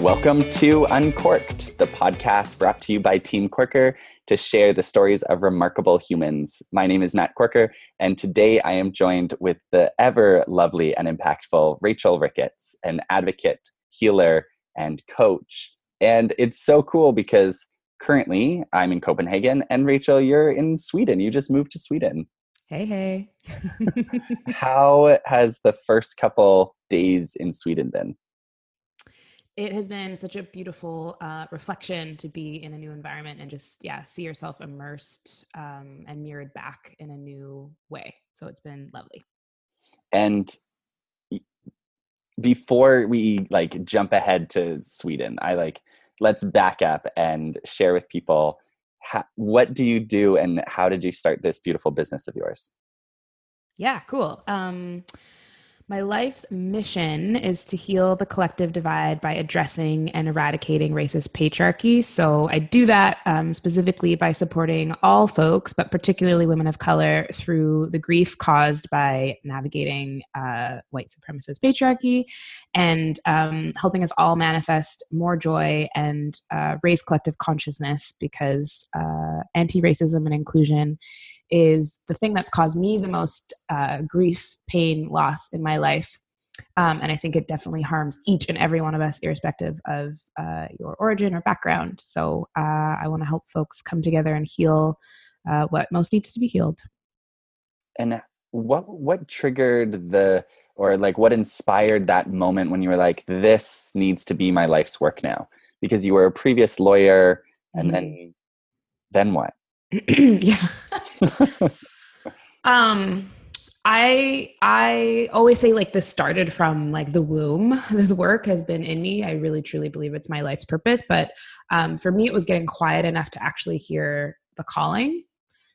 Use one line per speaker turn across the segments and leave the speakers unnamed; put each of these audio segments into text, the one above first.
Welcome to Uncorked, the podcast brought to you by Team Corker to share the stories of remarkable humans. My name is Matt Corker, and today I am joined with the ever lovely and impactful Rachel Ricketts, an advocate, healer, and coach. And it's so cool because currently I'm in Copenhagen, and Rachel, you're in Sweden. You just moved to Sweden.
Hey, hey.
How has the first couple days in Sweden been?
it has been such a beautiful uh, reflection to be in a new environment and just yeah see yourself immersed um, and mirrored back in a new way so it's been lovely
and before we like jump ahead to sweden i like let's back up and share with people how, what do you do and how did you start this beautiful business of yours?
Yeah cool. Um my life's mission is to heal the collective divide by addressing and eradicating racist patriarchy. So I do that um, specifically by supporting all folks, but particularly women of color, through the grief caused by navigating uh, white supremacist patriarchy and um, helping us all manifest more joy and uh, raise collective consciousness because uh, anti racism and inclusion is the thing that's caused me the most uh, grief, pain, loss in my life. Um, and I think it definitely harms each and every one of us, irrespective of uh, your origin or background. So uh, I want to help folks come together and heal uh, what most needs to be healed.
And what what triggered the or like what inspired that moment when you were like, this needs to be my life's work now? Because you were a previous lawyer, and mm-hmm. then then what?
yeah. um I I always say like this started from like the womb. This work has been in me. I really truly believe it's my life's purpose. But um, for me, it was getting quiet enough to actually hear the calling.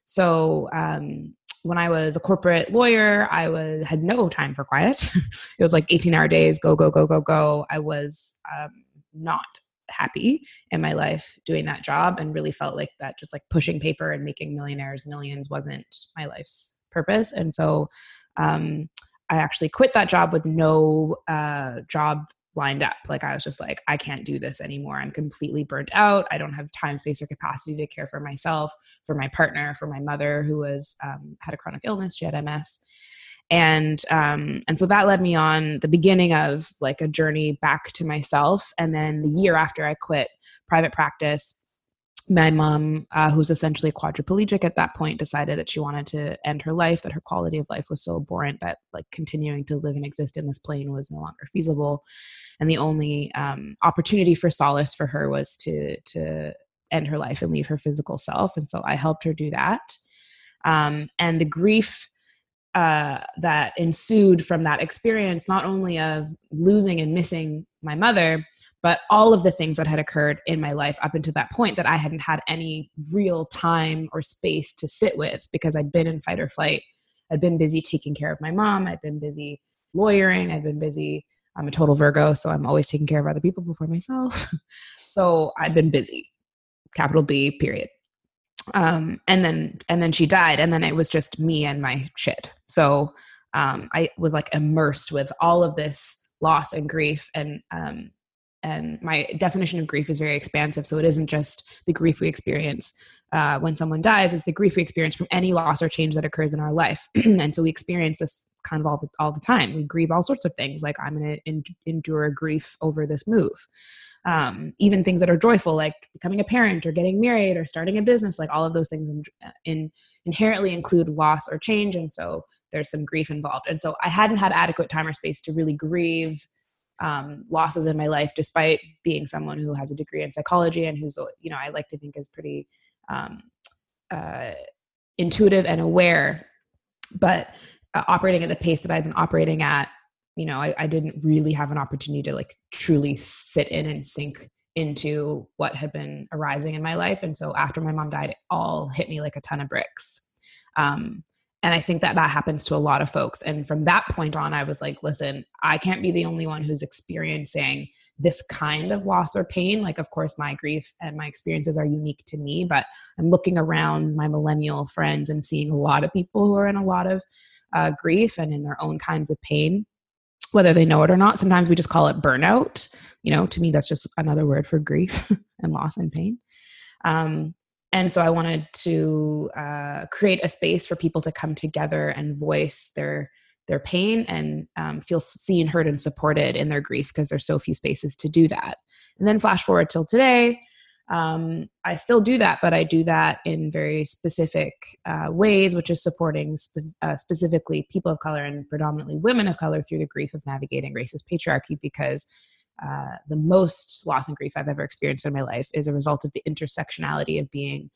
So um, when I was a corporate lawyer, I was had no time for quiet. it was like 18 hour days, go go go go go. I was um, not happy in my life doing that job and really felt like that just like pushing paper and making millionaires millions wasn't my life's purpose. And so um, i actually quit that job with no uh, job lined up. Like i was just like i can't do this anymore. I'm completely burnt out. I don't have time space or capacity to care for myself for my partner for my mother who was um, had a chronic illness. She had ms and um, and so that led me on the beginning of like a journey back to myself. And then the year after i quit private practice my mom uh, who's essentially quadriplegic at that point decided that she wanted to end her life that her quality of life was so abhorrent that like continuing to live and exist in this plane was no longer feasible. And the only um, opportunity for solace for her was to to end her life and leave her physical self. And so i helped her do that. Um, and the grief uh, that ensued from that experience, not only of losing and missing my mother, but all of the things that had occurred in my life up until that point that I hadn't had any real time or space to sit with because I'd been in fight or flight. I'd been busy taking care of my mom. I'd been busy lawyering. I'd been busy. I'm a total Virgo, so I'm always taking care of other people before myself. so I'd been busy, capital B, period um, and then and then she died and then it was just me and my shit. So um, i was like immersed with all of this loss and grief and um, and my definition of grief is very expansive. So it isn't just the grief we experience uh, when someone dies. It's the grief we experience from any loss or change that occurs in our life. And so we experience this kind of all the, all the time. We grieve all sorts of things like i'm going to endure grief over this move. Um, even things that are joyful like becoming a parent or getting married or starting a business like all of those things in, in, inherently include loss or change and so there's some grief involved. And so i hadn't had adequate time or space to really grieve um, losses in my life despite being someone who has a degree in psychology and who's you know i like to think is pretty um, uh, intuitive and aware. But uh, operating at the pace that i've been operating at you know I, I didn't really have an opportunity to like truly sit in and sink into what had been arising in my life. And so after my mom died it all hit me like a ton of bricks. Um, and I think that that happens to a lot of folks. And from that point on, I was like, listen, I can't be the only one who's experiencing this kind of loss or pain. Like, of course, my grief and my experiences are unique to me, but I'm looking around my millennial friends and seeing a lot of people who are in a lot of uh, grief and in their own kinds of pain, whether they know it or not. Sometimes we just call it burnout. You know, to me, that's just another word for grief and loss and pain. Um, and so I wanted to uh, create a space for people to come together and voice their their pain and um, feel seen, heard, and supported in their grief because there's so few spaces to do that. And then flash forward till today, um, I still do that, but I do that in very specific uh, ways, which is supporting spe- uh, specifically people of color and predominantly women of color through the grief of navigating racist patriarchy because uh, the most loss and grief I've ever experienced in my life is a result of the intersectionality of being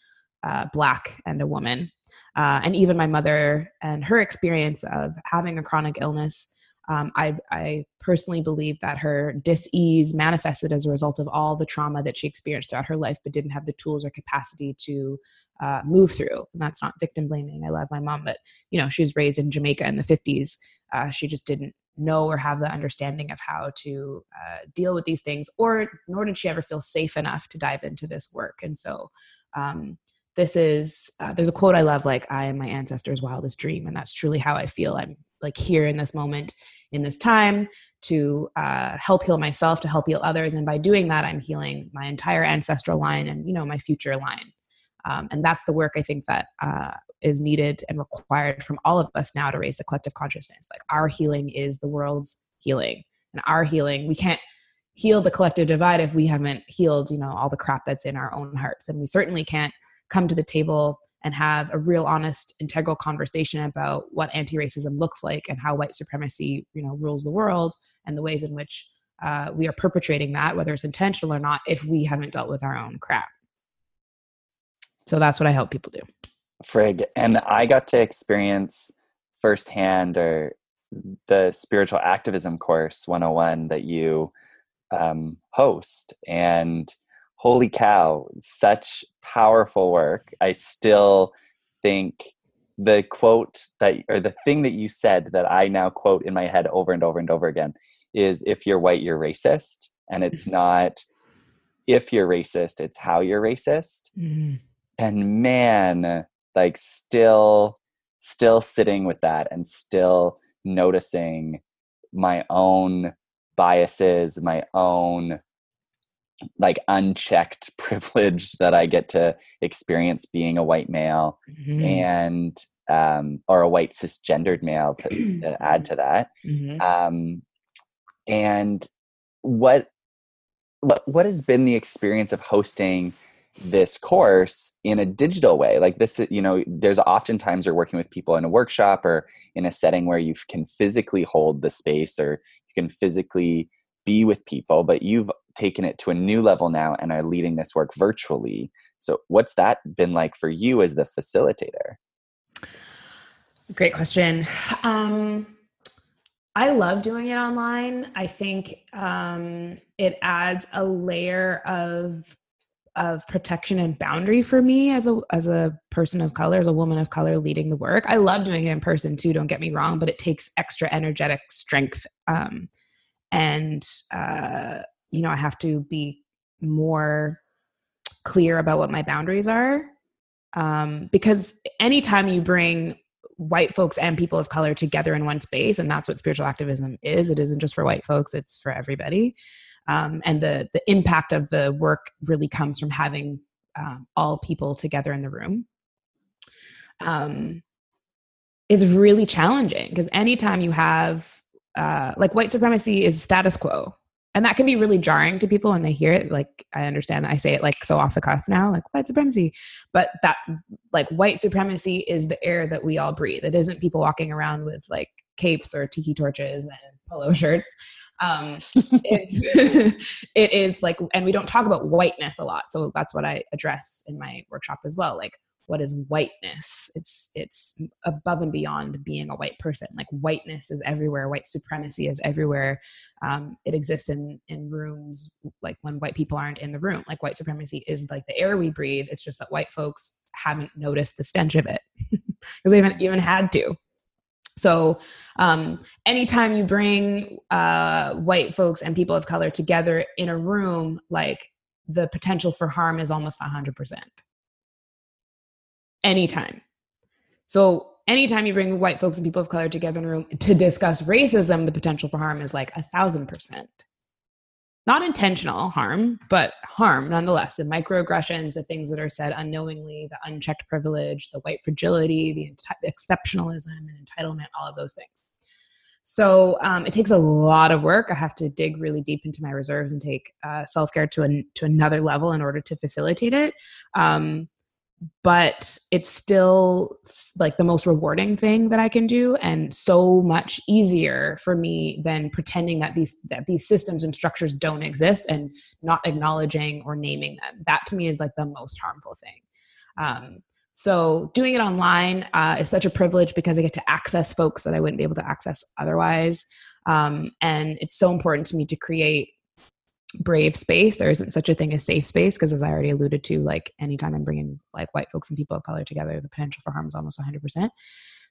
uh, black and a woman. Uh, and even my mother and her experience of having a chronic illness, um, I, I, personally believe that her dis-ease manifested as a result of all the trauma that she experienced throughout her life, but didn't have the tools or capacity to uh, move through. And that's not victim blaming. I love my mom, but you know she was raised in Jamaica in the 50s. Uh, she just didn't know or have the understanding of how to uh, deal with these things or nor did she ever feel safe enough to dive into this work. And so um, this is uh, there's a quote i love like i am my ancestors wildest dream and that's truly how i feel. I'm like here in this moment in this time to uh, help heal myself to help heal others and by doing that i'm healing my entire ancestral line and you know my future line. Um, and that's the work i think that uh, is needed and required from all of us now to raise the collective consciousness. Like our healing is the world's healing, and our healing, we can't heal the collective divide if we haven't healed, you know, all the crap that's in our own hearts. And we certainly can't come to the table and have a real honest integral conversation about what anti-racism looks like and how white supremacy you know rules the world and the ways in which uh, we are perpetrating that whether it's intentional or not if we haven't dealt with our own crap so that's what i help people do
Frig. And I got to experience firsthand or the spiritual activism course 101 that you um, host. And holy cow, such powerful work. I still think the quote that, or the thing that you said that I now quote in my head over and over and over again is if you're white, you're racist. And it's mm-hmm. not if you're racist, it's how you're racist. Mm-hmm. And man, like still still sitting with that and still noticing my own biases my own like unchecked privilege that i get to experience being a white male mm-hmm. and um, or a white cisgendered male to, to add to that mm-hmm. um, and what what what has been the experience of hosting this course in a digital way. Like this you know there's oftentimes you're working with people in a workshop or in a setting where you can physically hold the space or you can physically be with people but you've taken it to a new level now and are leading this work virtually. So what's that been like for you as the facilitator?
Great question. Um I love doing it online. I think um, it adds a layer of of protection and boundary for me as a as a person of color, as a woman of color leading the work. I love doing it in person too. Don't get me wrong, but it takes extra energetic strength, um, and uh, you know I have to be more clear about what my boundaries are, um, because anytime you bring white folks and people of color together in one space, and that's what spiritual activism is. It isn't just for white folks; it's for everybody um, and the the impact of the work really comes from having um, all people together in the room. Um, is really challenging because anytime you have uh, like white supremacy is status quo. And that can be really jarring to people when they hear it. Like i understand that i say it like so off the cuff now like white supremacy. But that like white supremacy is the air that we all breathe. It isn't people walking around with like capes or tiki torches and polo shirts um, it's it is like and we don't talk about whiteness a lot so that's what i address in my workshop as well like what is whiteness it's it's above and beyond being a white person like whiteness is everywhere white supremacy is everywhere um, it exists in in rooms like when white people aren't in the room like white supremacy is like the air we breathe it's just that white folks haven't noticed the stench of it because they haven't even had to. So, um, anytime you bring uh, white folks and people of color together in a room, like the potential for harm is almost 100%. Anytime. So, anytime you bring white folks and people of color together in a room to discuss racism, the potential for harm is like a thousand percent not intentional harm, but harm nonetheless. The microaggressions, the things that are said unknowingly, the unchecked privilege, the white fragility, the, exceptionalism and entitlement, all of those things. So um, it takes a lot of work. I have to dig really deep into my reserves and take uh, self care to an, to another level in order to facilitate it. Um, but it's still like the most rewarding thing that I can do and so much easier for me than pretending that these that these systems and structures don't exist and not acknowledging or naming them. That to me is like the most harmful thing. Um, so doing it online uh, is such a privilege because I get to access folks that I wouldn't be able to access otherwise. Um, and it's so important to me to create brave space. There isn't such a thing as safe space because, as I already alluded to, like anytime I'm bringing like white folks and people of color together, the potential for harm is almost 100%.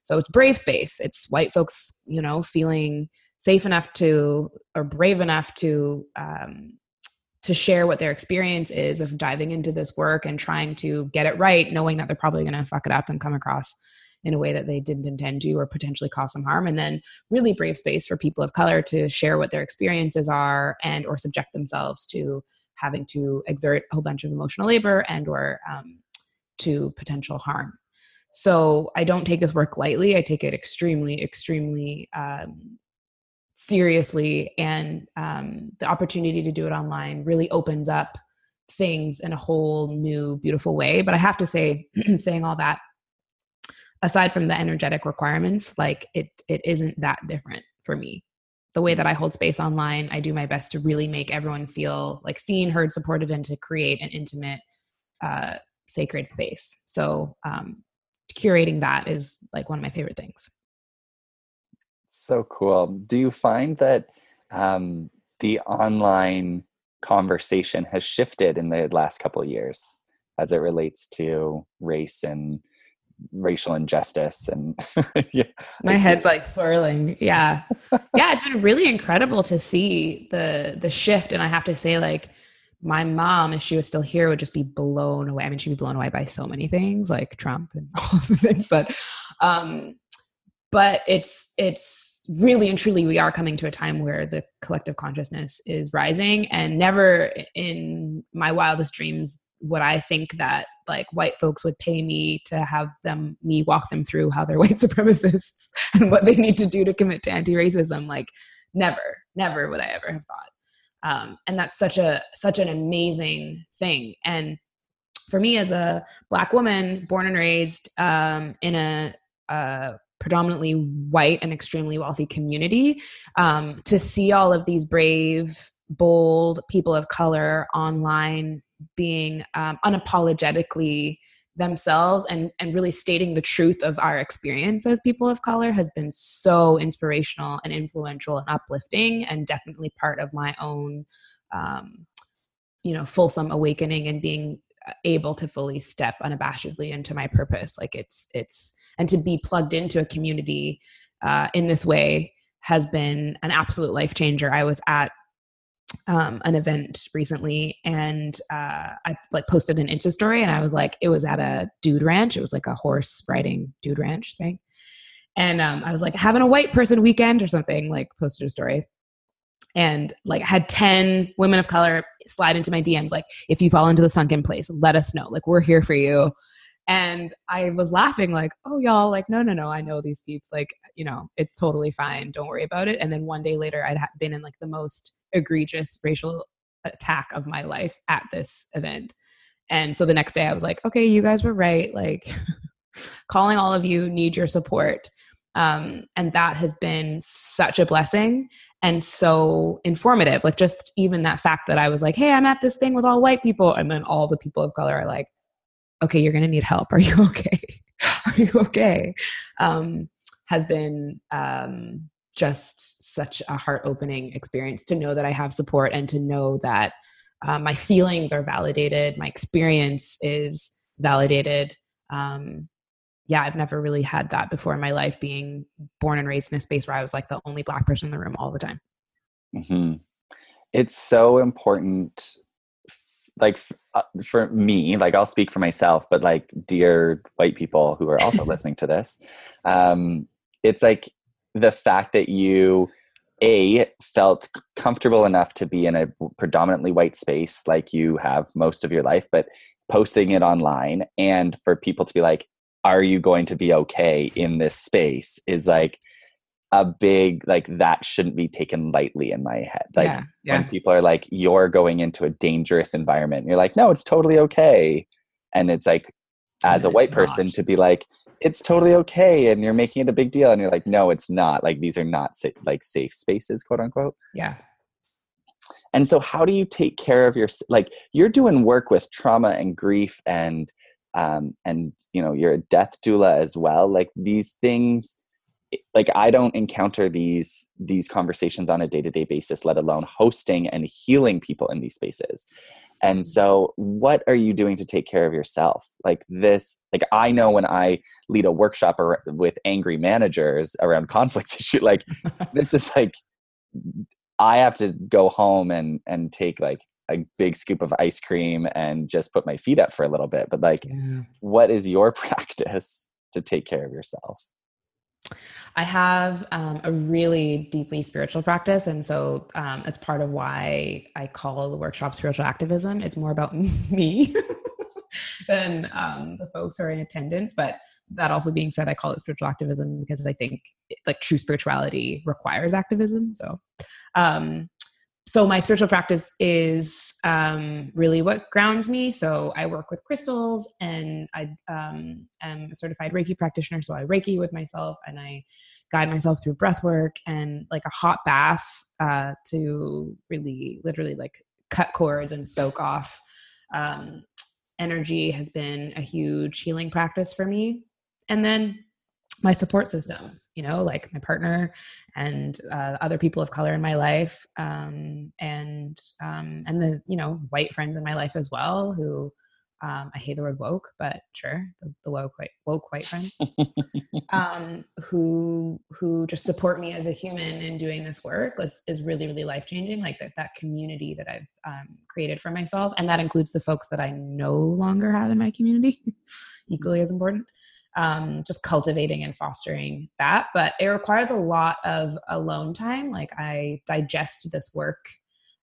So it's brave space. It's white folks, you know, feeling safe enough to or brave enough to um, to share what their experience is of diving into this work and trying to get it right, knowing that they're probably going to fuck it up and come across in a way that they didn't intend to or potentially cause some harm and then really brave space for people of color to share what their experiences are and or subject themselves to having to exert a whole bunch of emotional labor and or um, to potential harm. So i don't take this work lightly. I take it extremely extremely um, seriously and um, the opportunity to do it online really opens up things in a whole new beautiful way. But i have to say saying all that aside from the energetic requirements like it it isn't that different for me. The way that i hold space online i do my best to really make everyone feel like seen heard supported and to create an intimate uh, sacred space. So um, curating that is like one of my favorite things.
So cool. Do you find that um, the online conversation has shifted in the last couple years as it relates to race and racial injustice and
yeah, my head's like swirling. Yeah. Yeah it's been really incredible to see the the shift and i have to say like my mom if she was still here would just be blown away. I mean she'd be blown away by so many things like trump and all the things but um but it's it's really and truly we are coming to a time where the collective consciousness is rising and never in my wildest dreams would I think that like white folks would pay me to have them me walk them through how they're white supremacists and what they need to do to commit to anti-racism. Like never never would I ever have thought. Um, and that's such a such an amazing thing. And for me as a black woman born and raised um, in a, a predominantly white and extremely wealthy community um, to see all of these brave bold people of color online being um, unapologetically themselves and and really stating the truth of our experience as people of color has been so inspirational and influential and uplifting and definitely part of my own um, you know fulsome awakening and being able to fully step unabashedly into my purpose. Like it's it's and to be plugged into a community uh, in this way has been an absolute life changer. I was at um, an event recently and uh, I like posted an Insta story and I was like, it was at a dude ranch. It was like a horse riding dude ranch thing. And um, I was like, having a white person weekend or something, like posted a story. And like had 10 women of color slide into my DMs, like, if you fall into the sunken place, let us know. Like, we're here for you. And I was laughing, like, oh, y'all, like, no, no, no, I know these peeps. Like, you know, it's totally fine. Don't worry about it. And then one day later, I'd been in like the most egregious racial attack of my life at this event. And so the next day I was like, okay, you guys were right. Like, calling all of you, need your support. Um, and that has been such a blessing and so informative. Like, just even that fact that I was like, hey, I'm at this thing with all white people. And then all the people of color are like, okay, you're going to need help. Are you okay? are you okay? Um, has been um, just such a heart opening experience to know that I have support and to know that uh, my feelings are validated, my experience is validated. Um, yeah, I've never really had that before in my life, being born and raised in a space where I was like the only black person in the room all the time.
Mm-hmm. It's so important like uh, for me like i'll speak for myself but like dear white people who are also listening to this um it's like the fact that you a felt comfortable enough to be in a predominantly white space like you have most of your life but posting it online and for people to be like are you going to be okay in this space is like a big like that shouldn't be taken lightly in my head like yeah, yeah. when people are like you're going into a dangerous environment you're like no it's totally okay and it's like as a white person not. to be like it's totally okay and you're making it a big deal and you're like no it's not. Like these are not sa- like safe spaces quote unquote.
Yeah.
And so how do you take care of your like you're doing work with trauma and grief and um and you know you're a death doula as well. Like these things like i don't encounter these these conversations on a day-to-day basis let alone hosting and healing people in these spaces and mm-hmm. so what are you doing to take care of yourself like this like i know when i lead a workshop with angry managers around conflict issue like this is like i have to go home and and take like a big scoop of ice cream and just put my feet up for a little bit but like yeah. what is your practice to take care of yourself
I have um, a really deeply spiritual practice. And so um, it's part of why I call the workshop spiritual activism. It's more about me than um, the folks who are in attendance. But that also being said, I call it spiritual activism because I think like true spirituality requires activism. So, um, so my spiritual practice is um, really what grounds me. So I work with crystals, and I um, am a certified Reiki practitioner. So I Reiki with myself, and I guide myself through breath work and like a hot bath uh, to really, literally, like cut cords and soak off um, energy has been a huge healing practice for me. And then my support systems you know like my partner and uh, other people of color in my life um, and um, and the you know white friends in my life as well who um, I hate the word woke, but sure, the, the woke white woke white friends um, who who just support me as a human in doing this work is, is really really life changing. Like that that community that I've um, created for myself, and that includes the folks that I no longer have in my community, equally as important um, just cultivating and fostering that. But it requires a lot of alone time. Like I digest this work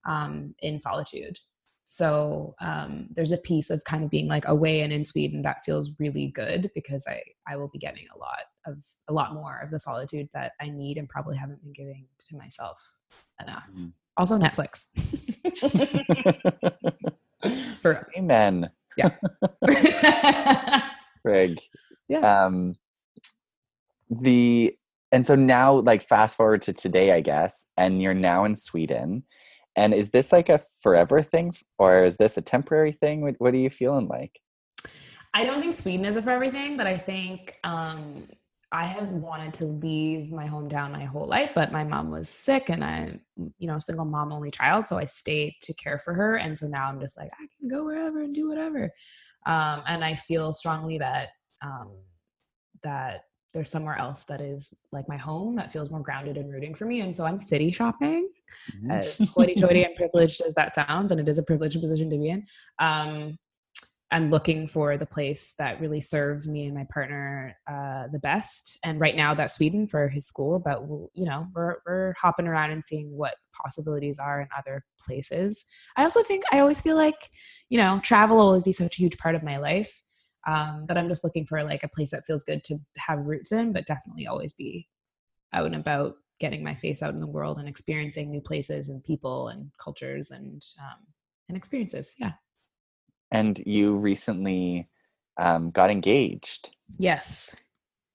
um, in solitude. So um, there's a piece of kind of being like away and in Sweden that feels really good because I I will be getting a lot of a lot more of the solitude that I need and probably haven't been giving to myself enough. Mm. Also Netflix.
For Amen.
Yeah.
Greg, yeah um the and so now like fast forward to today i guess and you're now in sweden and is this like a forever thing or is this a temporary thing what, what are you feeling like
i don't think sweden is a forever thing but i think um I have wanted to leave my hometown my whole life, but my mom was sick and I, you know, single mom, only child. So I stayed to care for her. And so now I'm just like, I can go wherever and do whatever. Um, and I feel strongly that um, that there's somewhere else that is like my home that feels more grounded and rooting for me. And so I'm city shopping, mm-hmm. as hoity toity and privileged as that sounds, and it is a privileged position to be in. Um, I'm looking for the place that really serves me and my partner uh, the best. And right now, that's Sweden for his school. But we'll, you know, we're we're hopping around and seeing what possibilities are in other places. I also think I always feel like you know, travel will always be such a huge part of my life um, that I'm just looking for like a place that feels good to have roots in, but definitely always be out and about, getting my face out in the world and experiencing new places and people and cultures and um, and experiences. Yeah.
And you recently um, got engaged.
Yes.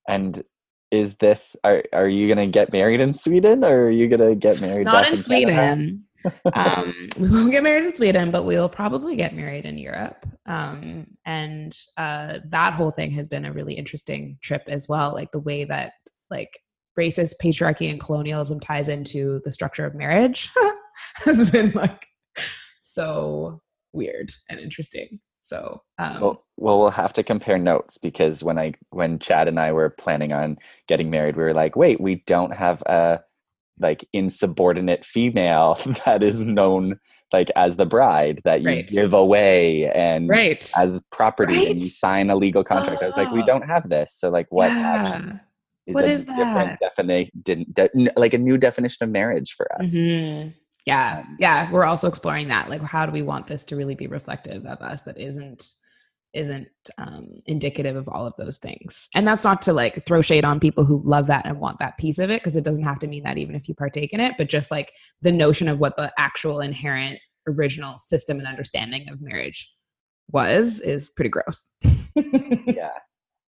And is this are are you gonna get married in Sweden or are you gonna get married?
Not in, in Sweden um, we won't get married in Sweden, but we will probably get married in Europe. Um, and uh, that whole thing has been a really interesting trip as well. Like the way that like racist patriarchy and colonialism ties into the structure of marriage has been like so weird and interesting. So, um,
well, well, we'll have to compare notes because when I when Chad and I were planning on getting married, we were like, wait, we don't have a like insubordinate female that is known like as the bride that you
Right.
give away and
right.
as property and you sign a legal contract. I was like, we
Oh.
don't have this. So like, what
yeah.
is
What
a
is
different definition, de- like a new definition of marriage for us?
Mhm. Yeah.
Um,
Yeah. We're also exploring that. Like, how do we want this to really be reflective of us that isn't isn't um, indicative of all of those things. And that's not to like throw shade on people who love that and want that piece of it because it doesn't have to mean that even if you partake in it but just like the notion of what the actual inherent original system and understanding of marriage was is pretty gross.
Yeah.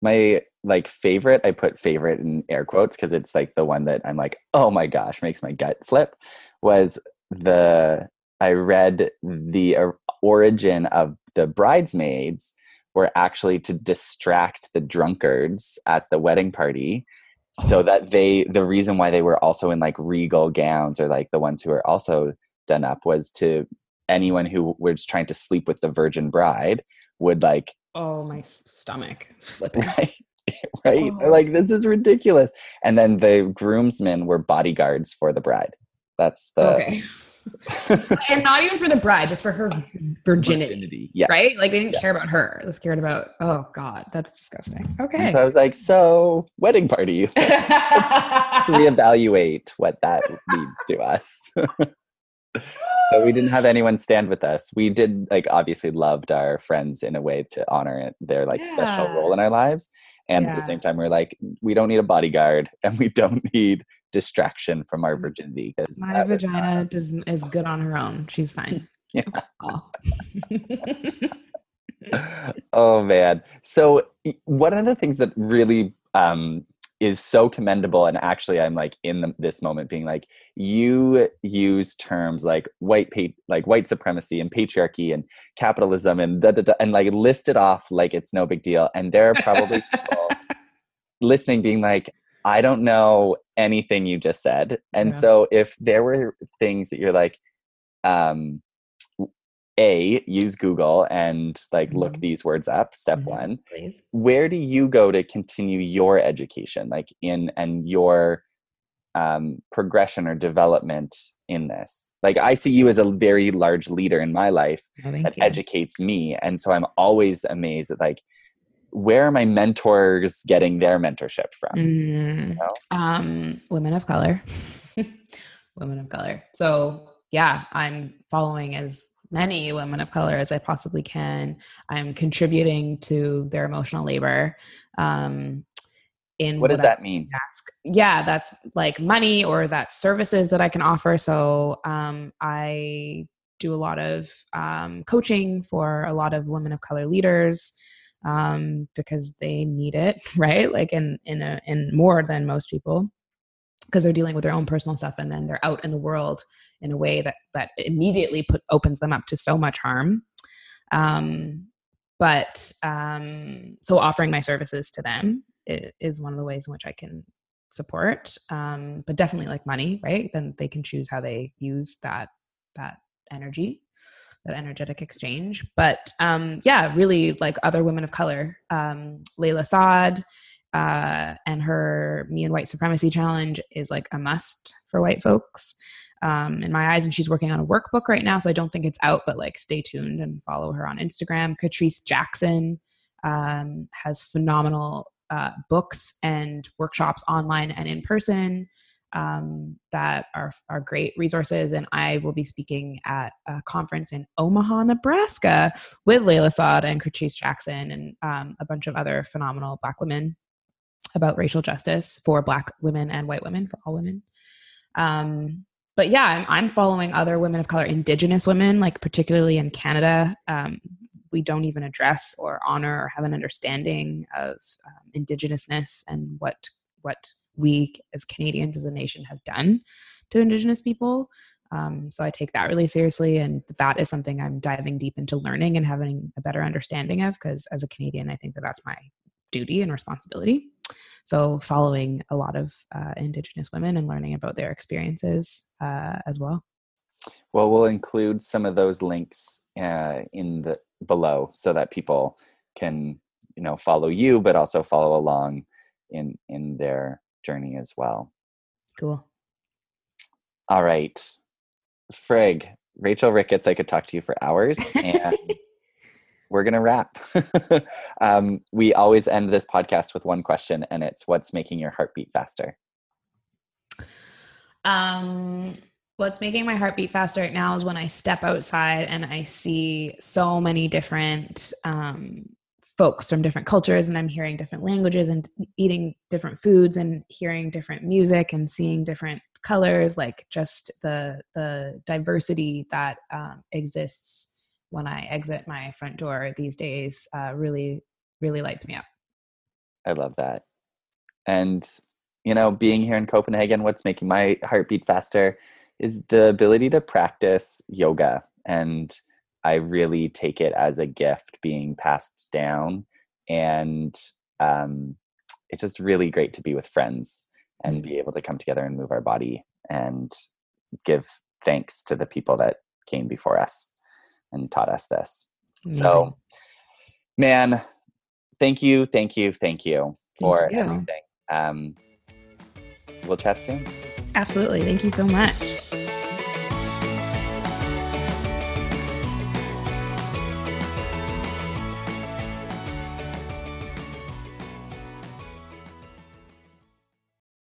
My like favorite i put favorite in air quotes because it's like the one that i'm like oh my gosh makes my gut flip was the i read the origin of the bridesmaids were actually to distract the drunkards at the wedding party. So oh. that they the reason why they were also in like regal gowns or like the ones who were also done up was to anyone who was trying to sleep with the virgin bride would like
oh my stomach.
right right?
Oh.
like this is ridiculous. And then the groomsmen were bodyguards for the bride. That's the
okay and not even for the bride just for her virginity
yeah
right? Like they didn't
Yeah.
care about her. They cared about, oh God, that's disgusting.
and
Okay.
so i was like so wedding party reevaluate what that means to us but we didn't have anyone stand with us we did like obviously loved our friends in a way to honor it, their like special role in our lives and at the same time we're like we don't need a bodyguard and we don't need distraction from our virginity because
My vagina is good on her own. She's fine.
Yeah.
Oh.
oh man so one of the things that really um is so commendable and actually i'm like in the, this moment being like you use terms like white pa- like white supremacy and patriarchy and capitalism and da, da, da, and like list it off like it's no big deal and there are probably people listening being like i don't know anything you just said and
Yeah.
so if there were things that you're like um a use google and like look
Mhm.
these words up step
Mhm.
one
Please.
where do you go to continue your education like in and your um, progression or development in this like i see you as a very large leader in my life
Oh,
that
you.
educates me and so i'm always amazed at like where are my mentors getting their mentorship from
Mm,
know?
um, women of color. women of color. So yeah, I'm following as many women of color as I possibly can. I'm contributing to their emotional labor. Um, in
what does
I-
that mean
ask yeah that's like money or that's services that i can offer so um, i do a lot of um, coaching for a lot of women of color leaders um, because they need it right like in in a, in more than most people because they're dealing with their own personal stuff and then they're out in the world in a way that that immediately put opens them up to so much harm um, but um, so offering my services to them is one of the ways in which I can support. Um, but definitely like money, right? Then they can choose how they use that that energy, that energetic exchange. But um, yeah, really like other women of color, um, Layla Saad. Uh, and her Me and White Supremacy Challenge is like a must for white folks um, in my eyes. And she's working on a workbook right now. So I don't think it's out, but like stay tuned and follow her on Instagram. Catrice Jackson um, has phenomenal uh, books and workshops online and in person um, that are, are great resources. And I will be speaking at a conference in Omaha, Nebraska with Layla Saad and Catrice Jackson and um, a bunch of other phenomenal Black women about racial justice for Black women and white women, for all women. Um, but yeah, I'm, I'm following other women of color, Indigenous women, like particularly in Canada. Um, we don't even address or honor or have an understanding of um, Indigenousness and what what we as Canadians as a nation have done to Indigenous people. Um, so I take that really seriously, and that is something I'm diving deep into learning and having a better understanding of. Because as a Canadian, I think that that's my duty and responsibility. So following a lot of uh, Indigenous women and learning about their experiences uh, as well.
Well, we'll include some of those links uh, in the below so that people can, you know, follow you, but also follow along in in their journey as well.
Cool.
All right, Frig, Rachel Ricketts. I could talk to you for hours, and we're gonna wrap. um, we always end this podcast with one question, and it's, "What's making your heart beat faster?"
Um what's making my heart beat faster right now is when I step outside and I see so many different um, folks from different cultures and I'm hearing different languages and eating different foods and hearing different music and seeing different colors like just the the diversity that um, exists when I exit my front door these days uh, really really lights me up.
I love that. And you know, being here in Copenhagen, what's making my heart beat faster is the ability to practice yoga. And I really take it as a gift being passed down. And um, it's just really great to be with friends and mm. be able to come together and move our body and give thanks to the people that came before us and taught us this. Amazing. So, man, thank you, thank you, thank you for thank you. everything. Um, we'll chat soon.
Absolutely. Thank you so much.